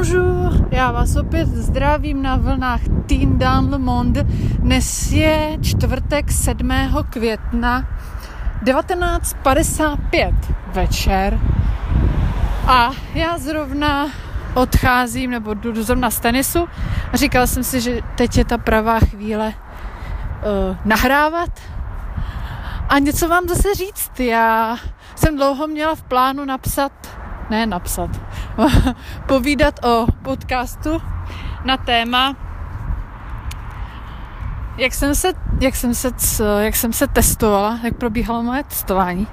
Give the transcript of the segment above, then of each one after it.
Bonjour, já vás opět zdravím na vlnách Teen Down Le Monde. Dnes je čtvrtek 7. května 1955 večer a já zrovna odcházím nebo jdu zrovna z tenisu a říkal jsem si, že teď je ta pravá chvíle uh, nahrávat a něco vám zase říct. Já jsem dlouho měla v plánu napsat ne napsat, povídat o podcastu na téma, jak jsem se, jak jsem se, jak jsem se testovala, jak probíhalo moje testování.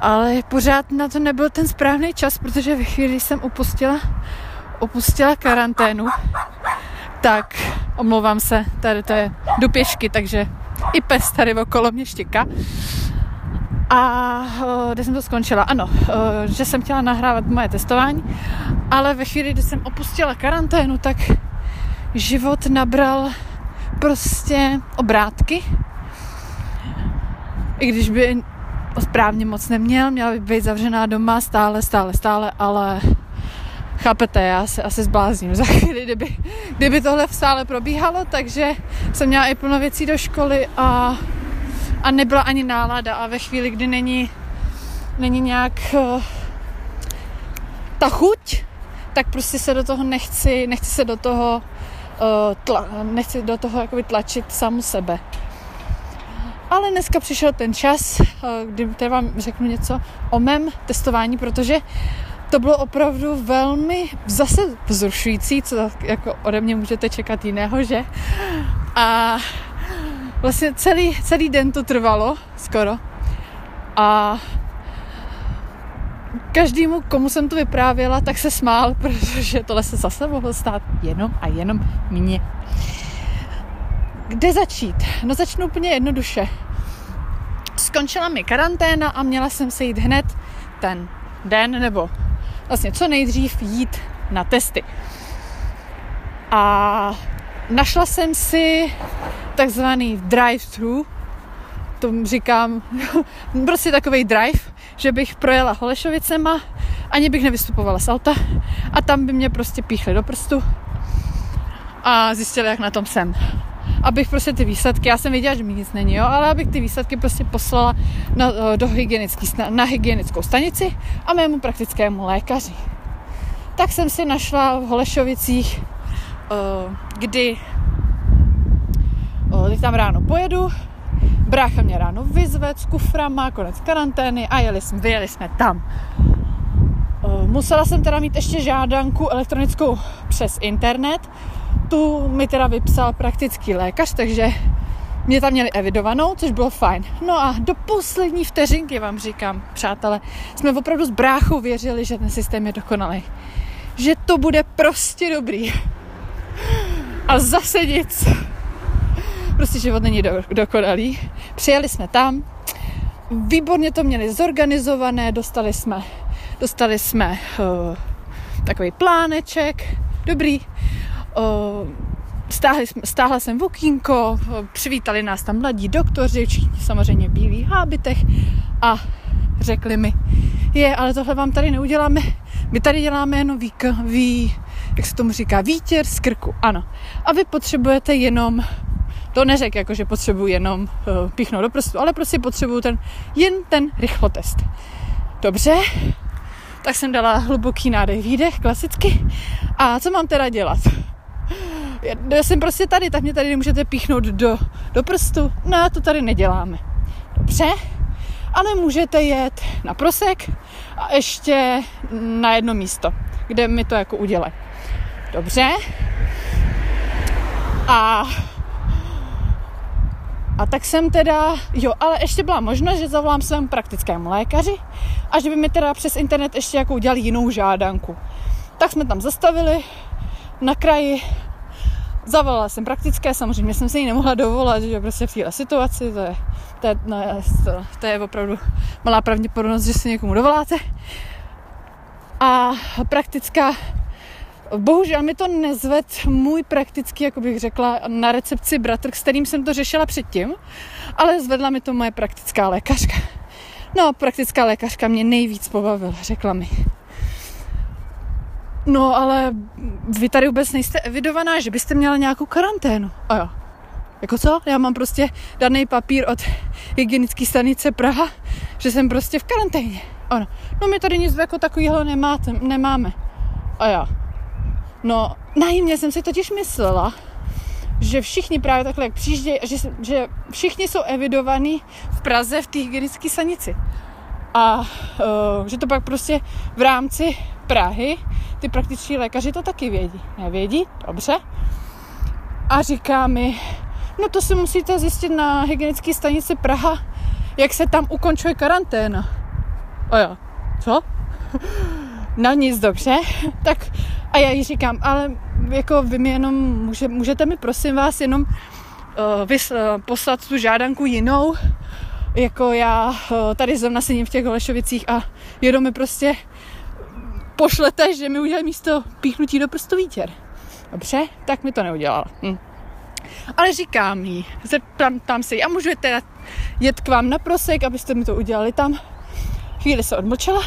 Ale pořád na to nebyl ten správný čas, protože ve chvíli jsem upustila, upustila karanténu, tak omlouvám se, tady to je do pěšky, takže i pes tady okolo mě štěká. A uh, kde jsem to skončila? Ano, uh, že jsem chtěla nahrávat moje testování, ale ve chvíli, kdy jsem opustila karanténu, tak život nabral prostě obrátky. I když by správně moc neměl, měla by být zavřená doma stále, stále, stále, ale chápete, já se asi zblázním za chvíli, kdyby, kdyby tohle v sále probíhalo, takže jsem měla i plno věcí do školy a a nebyla ani nálada a ve chvíli, kdy není, není nějak uh, ta chuť, tak prostě se do toho nechci, nechci se do toho uh, tla, nechci do toho jakoby tlačit samu sebe. Ale dneska přišel ten čas, uh, kdy tady vám řeknu něco o mém testování, protože to bylo opravdu velmi zase vzrušující, co jako ode mě můžete čekat jiného, že? A Vlastně celý, celý den to trvalo, skoro. A každému, komu jsem to vyprávěla, tak se smál, protože tohle se zase mohlo stát jenom a jenom mně. Kde začít? No začnu úplně jednoduše. Skončila mi karanténa a měla jsem se jít hned ten den, nebo vlastně co nejdřív jít na testy. A našla jsem si takzvaný drive-thru, to říkám, prostě takový drive, že bych projela Holešovicema, ani bych nevystupovala z auta a tam by mě prostě píchli do prstu a zjistili, jak na tom jsem. Abych prostě ty výsledky, já jsem věděla, že mi nic není, jo, ale abych ty výsledky prostě poslala na, do hygienický, na hygienickou stanici a mému praktickému lékaři. Tak jsem si našla v Holešovicích, eh, kdy teď tam ráno pojedu, brácha mě ráno vyzve s kuframa, konec karantény a jeli jsme, vyjeli jsme tam. Musela jsem teda mít ještě žádanku elektronickou přes internet. Tu mi teda vypsal praktický lékař, takže mě tam měli evidovanou, což bylo fajn. No a do poslední vteřinky vám říkám, přátelé, jsme opravdu s bráchou věřili, že ten systém je dokonalý. Že to bude prostě dobrý. A zase nic prostě život není do, dokonalý. Přijeli jsme tam, výborně to měli zorganizované, dostali jsme, dostali jsme uh, takový pláneček, dobrý, uh, stáhli, stáhla jsem vokínko, uh, přivítali nás tam mladí doktoři, všichni samozřejmě bílých hábitech a řekli mi, je, ale tohle vám tady neuděláme, my tady děláme jenom výk, vý, jak se tomu říká, výtěr z krku, ano. A vy potřebujete jenom to neřek, jako že potřebuji jenom uh, píchnout do prstu, ale prostě potřebuju ten, jen ten rychlotest. Dobře, tak jsem dala hluboký nádech, výdech, klasicky. A co mám teda dělat? Já, já jsem prostě tady, tak mě tady nemůžete píchnout do, do prstu. No, to tady neděláme. Dobře, ale můžete jet na prosek a ještě na jedno místo, kde mi to jako udělají. Dobře. A a tak jsem teda, jo, ale ještě byla možnost, že zavolám svému praktickému lékaři a že by mi teda přes internet ještě jako udělali jinou žádanku. Tak jsme tam zastavili na kraji, zavolala jsem praktické, samozřejmě jsem se jí nemohla dovolat, že prostě v této situaci, to je, to je, no, to, to je opravdu malá pravděpodobnost, že si někomu dovoláte. A praktická Bohužel mi to nezved můj praktický, jako bych řekla, na recepci bratr, s kterým jsem to řešila předtím, ale zvedla mi to moje praktická lékařka. No, praktická lékařka mě nejvíc pobavila, řekla mi. no ale vy tady vůbec nejste evidovaná, že byste měla nějakou karanténu. A jo. Jako co? Já mám prostě daný papír od hygienické stanice Praha, že jsem prostě v karanténě. Ano. No my tady nic jako takového nemáte, nemáme. A já. No, najímně jsem si totiž myslela, že všichni právě takhle, jak přijíždějí, že, že všichni jsou evidovaní v Praze v té hygienické stanici. A uh, že to pak prostě v rámci Prahy ty praktičtí lékaři to taky vědí. Nevědí? Dobře. A říká mi, no to si musíte zjistit na hygienické stanici Praha, jak se tam ukončuje karanténa. A já, co? No nic, dobře. Tak a já jí říkám, ale jako vy mi jenom, může, můžete mi prosím vás jenom uh, vys, uh, poslat tu žádanku jinou, jako já uh, tady zrovna sedím v těch Holešovicích a jenom mi prostě pošlete, že mi udělají místo píchnutí do prstu výtěr. Dobře, tak mi to neudělala. Hm. Ale říkám jí, zeptám tam se a můžu teda jet k vám na prosek, abyste mi to udělali tam. Chvíli se odmlčela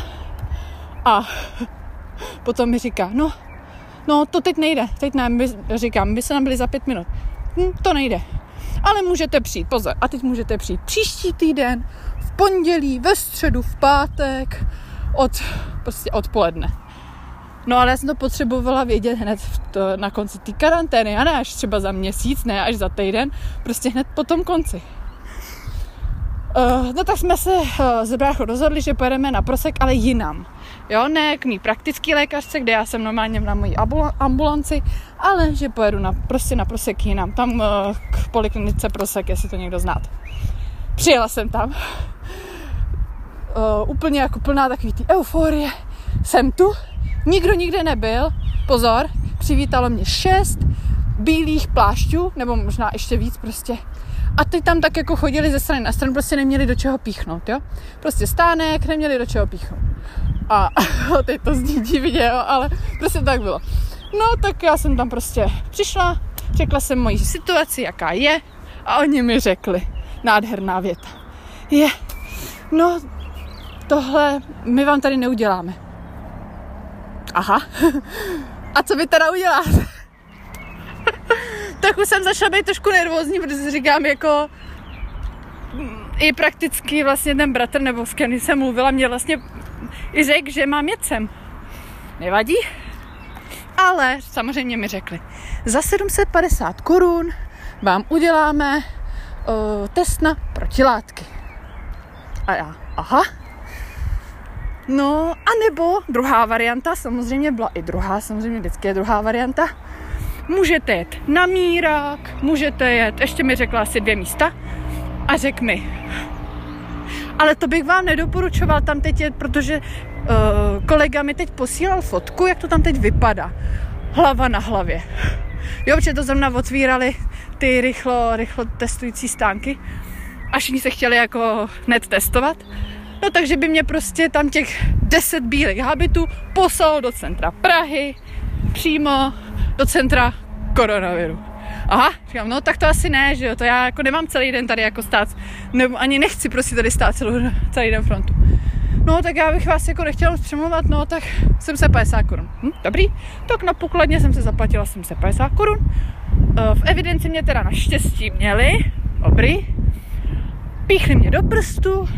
a potom mi říká, no, no to teď nejde, teď ne, my, říkám, my se nám byli za pět minut. Hm, to nejde. Ale můžete přijít, pozor, a teď můžete přijít příští týden, v pondělí, ve středu, v pátek, od, prostě odpoledne. No ale já jsem to potřebovala vědět hned to, na konci té karantény a ne až třeba za měsíc, ne až za týden, prostě hned po tom konci. Uh, no tak jsme se uh, s bráchou rozhodli, že pojedeme na prosek, ale jinam. Jo, ne k mý praktický lékařce, kde já jsem normálně na mojí ambulanci, ale že pojedu na, prostě na prosek jinam, tam uh, k poliklinice prosek, jestli to někdo znáte. Přijela jsem tam. Uh, úplně jako plná takový ty euforie. Jsem tu, nikdo nikde nebyl, pozor, přivítalo mě šest bílých plášťů, nebo možná ještě víc prostě. A ty tam tak jako chodili ze strany na stranu, prostě neměli do čeho píchnout, jo. Prostě stánek, neměli do čeho píchnout. A teď to zní divně, jo, ale prostě tak bylo. No tak já jsem tam prostě přišla, řekla jsem moji situaci, jaká je a oni mi řekli, nádherná věta. Je, no tohle my vám tady neuděláme. Aha. A co vy teda uděláte? tak už jsem začala být trošku nervózní, protože říkám jako i prakticky vlastně ten bratr, nebo s kým jsem mluvila, mě vlastně i řekl, že mám jet sem. Nevadí? Ale samozřejmě mi řekli, za 750 korun vám uděláme uh, test na protilátky. A já, aha. No, a nebo druhá varianta, samozřejmě byla i druhá, samozřejmě vždycky je druhá varianta. Můžete jet na mírák, můžete jet, ještě mi řekla asi dvě místa, a řek mi, ale to bych vám nedoporučoval tam teď protože uh, kolega mi teď posílal fotku, jak to tam teď vypadá. Hlava na hlavě. Jo, protože to zrovna otvírali ty rychlo, rychlo testující stánky a všichni se chtěli jako hned testovat. No takže by mě prostě tam těch 10 bílých habitů poslal do centra Prahy, přímo do centra koronaviru. Aha, říkám, no tak to asi ne, že jo, to já jako nemám celý den tady jako stát, nebo ani nechci prostě tady stát celou, celý den frontu. No tak já bych vás jako nechtěla přemluvat, no tak jsem se 50 korun. Hm, dobrý, tak na pokladně jsem se zaplatila jsem se 50 korun. Eh, v evidenci mě teda naštěstí měli, dobrý. Píchli mě do prstu,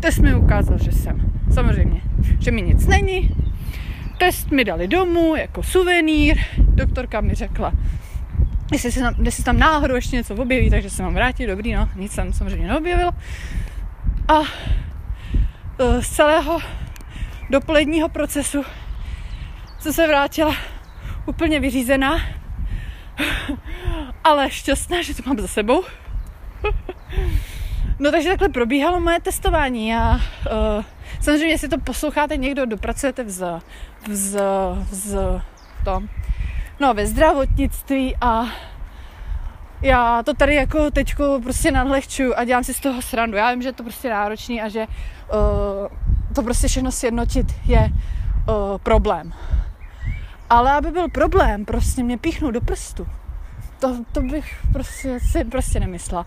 test mi ukázal, že jsem, samozřejmě, že mi nic není. Test mi dali domů jako suvenýr, doktorka mi řekla, jestli se tam, jestli tam náhodou ještě něco objeví, takže se mám vrátit, dobrý, no, nic jsem samozřejmě neobjevil. A uh, z celého dopoledního procesu jsem se vrátila úplně vyřízená, ale šťastná, že to mám za sebou. no takže takhle probíhalo moje testování a uh, samozřejmě, jestli to posloucháte někdo, dopracujete v, z, v, z, v z, tom, no, ve zdravotnictví a já to tady jako teďko prostě nadlehčuju a dělám si z toho srandu. Já vím, že je to prostě náročný a že uh, to prostě všechno sjednotit je uh, problém. Ale aby byl problém, prostě mě píchnout do prstu, to, to bych prostě si prostě nemyslela.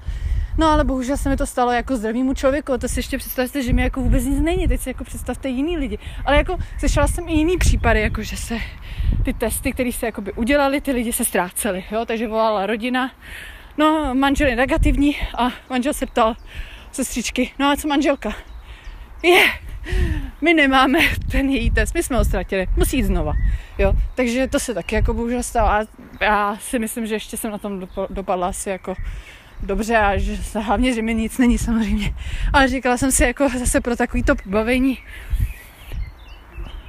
No ale bohužel se mi to stalo jako zdravýmu člověku. To si ještě představte, že mi jako vůbec nic není. Teď si jako představte jiný lidi. Ale jako slyšela jsem i jiný případy, jako že se ty testy, které se jakoby udělali, ty lidi se ztráceli. Jo? Takže volala rodina. No, manžel je negativní a manžel se ptal sestřičky, no a co manželka? Je, yeah, my nemáme ten její test, my jsme ho ztratili, musí jít znova. Jo, takže to se taky jako bohužel stalo a já si myslím, že ještě jsem na tom dopadla asi jako dobře a že hlavně, že mi nic není samozřejmě. Ale říkala jsem si jako zase pro takový to pobavení,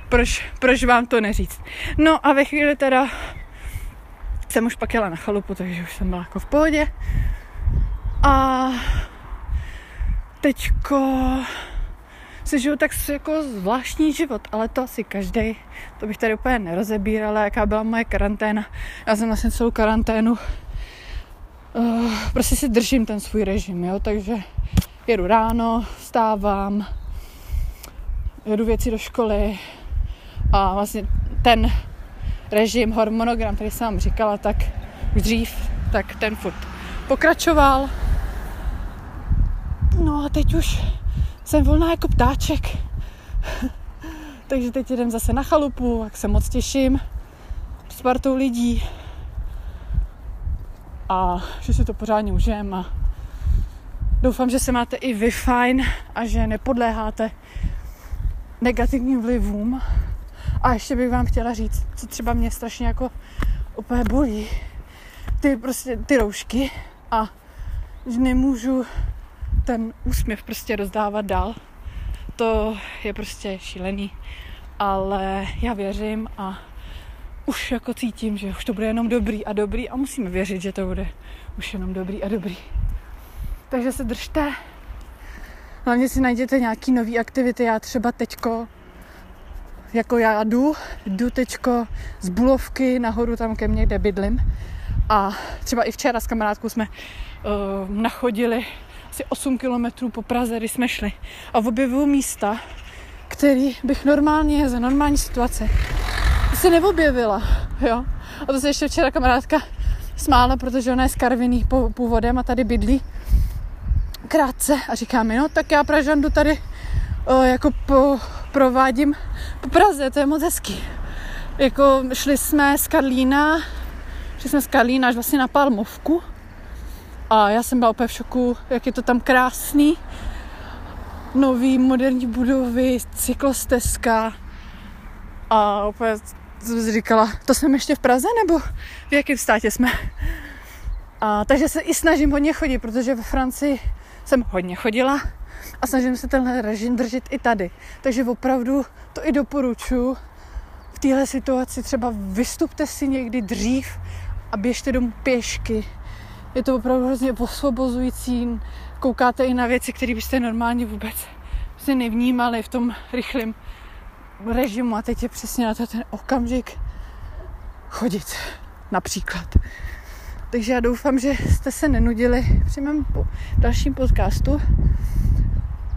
proč, proč vám to neříct. No a ve chvíli teda jsem už pak jela na chalupu, takže už jsem byla jako v pohodě. A teďko si žiju tak jako zvláštní život, ale to asi každý. To bych tady úplně nerozebírala, jaká byla moje karanténa. Já jsem vlastně celou karanténu uh, prostě si držím ten svůj režim, jo, takže jedu ráno, stávám, jedu věci do školy a vlastně ten režim, hormonogram, který jsem vám říkala, tak už dřív, tak ten furt pokračoval. No a teď už jsem volná jako ptáček. Takže teď jdem zase na chalupu, jak se moc těším. S partou lidí. A že si to pořádně užijeme a doufám, že se máte i vy fajn a že nepodléháte negativním vlivům. A ještě bych vám chtěla říct, co třeba mě strašně jako úplně bolí. Ty prostě, ty roušky a že nemůžu ten úsměv prostě rozdávat dál. To je prostě šílený, ale já věřím a už jako cítím, že už to bude jenom dobrý a dobrý a musíme věřit, že to bude už jenom dobrý a dobrý. Takže se držte. Hlavně si najděte nějaký nový aktivity. Já třeba teďko, jako já jdu, jdu teďko z Bulovky nahoru tam ke mně, kde bydlím. A třeba i včera s kamarádkou jsme uh, nachodili asi 8 kilometrů po Praze, kdy jsme šli. A objevuju místa, který bych normálně za normální situace se neobjevila, jo. A to se ještě včera kamarádka smála, protože ona je z Karviný původem a tady bydlí krátce a říká mi, no tak já Pražandu tady o, jako po, provádím po Praze, to je moc hezký. Jako šli jsme z Karlína, šli jsme z Karlína až vlastně na Palmovku a já jsem byla úplně v šoku, jak je to tam krásný. Nový moderní budovy, cyklostezka. A úplně říkala, to jsem ještě v Praze nebo v jakém státě jsme? A, takže se i snažím hodně chodit, protože ve Francii jsem hodně chodila a snažím se tenhle režim držet i tady. Takže opravdu to i doporučuji. V téhle situaci třeba vystupte si někdy dřív a běžte domů pěšky je to opravdu hrozně osvobozující. Koukáte i na věci, které byste normálně vůbec si nevnímali v tom rychlém režimu a teď je přesně na to ten okamžik chodit například. Takže já doufám, že jste se nenudili při mém po dalším podcastu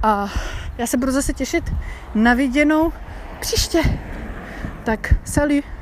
a já se budu zase těšit na viděnou příště. Tak salut!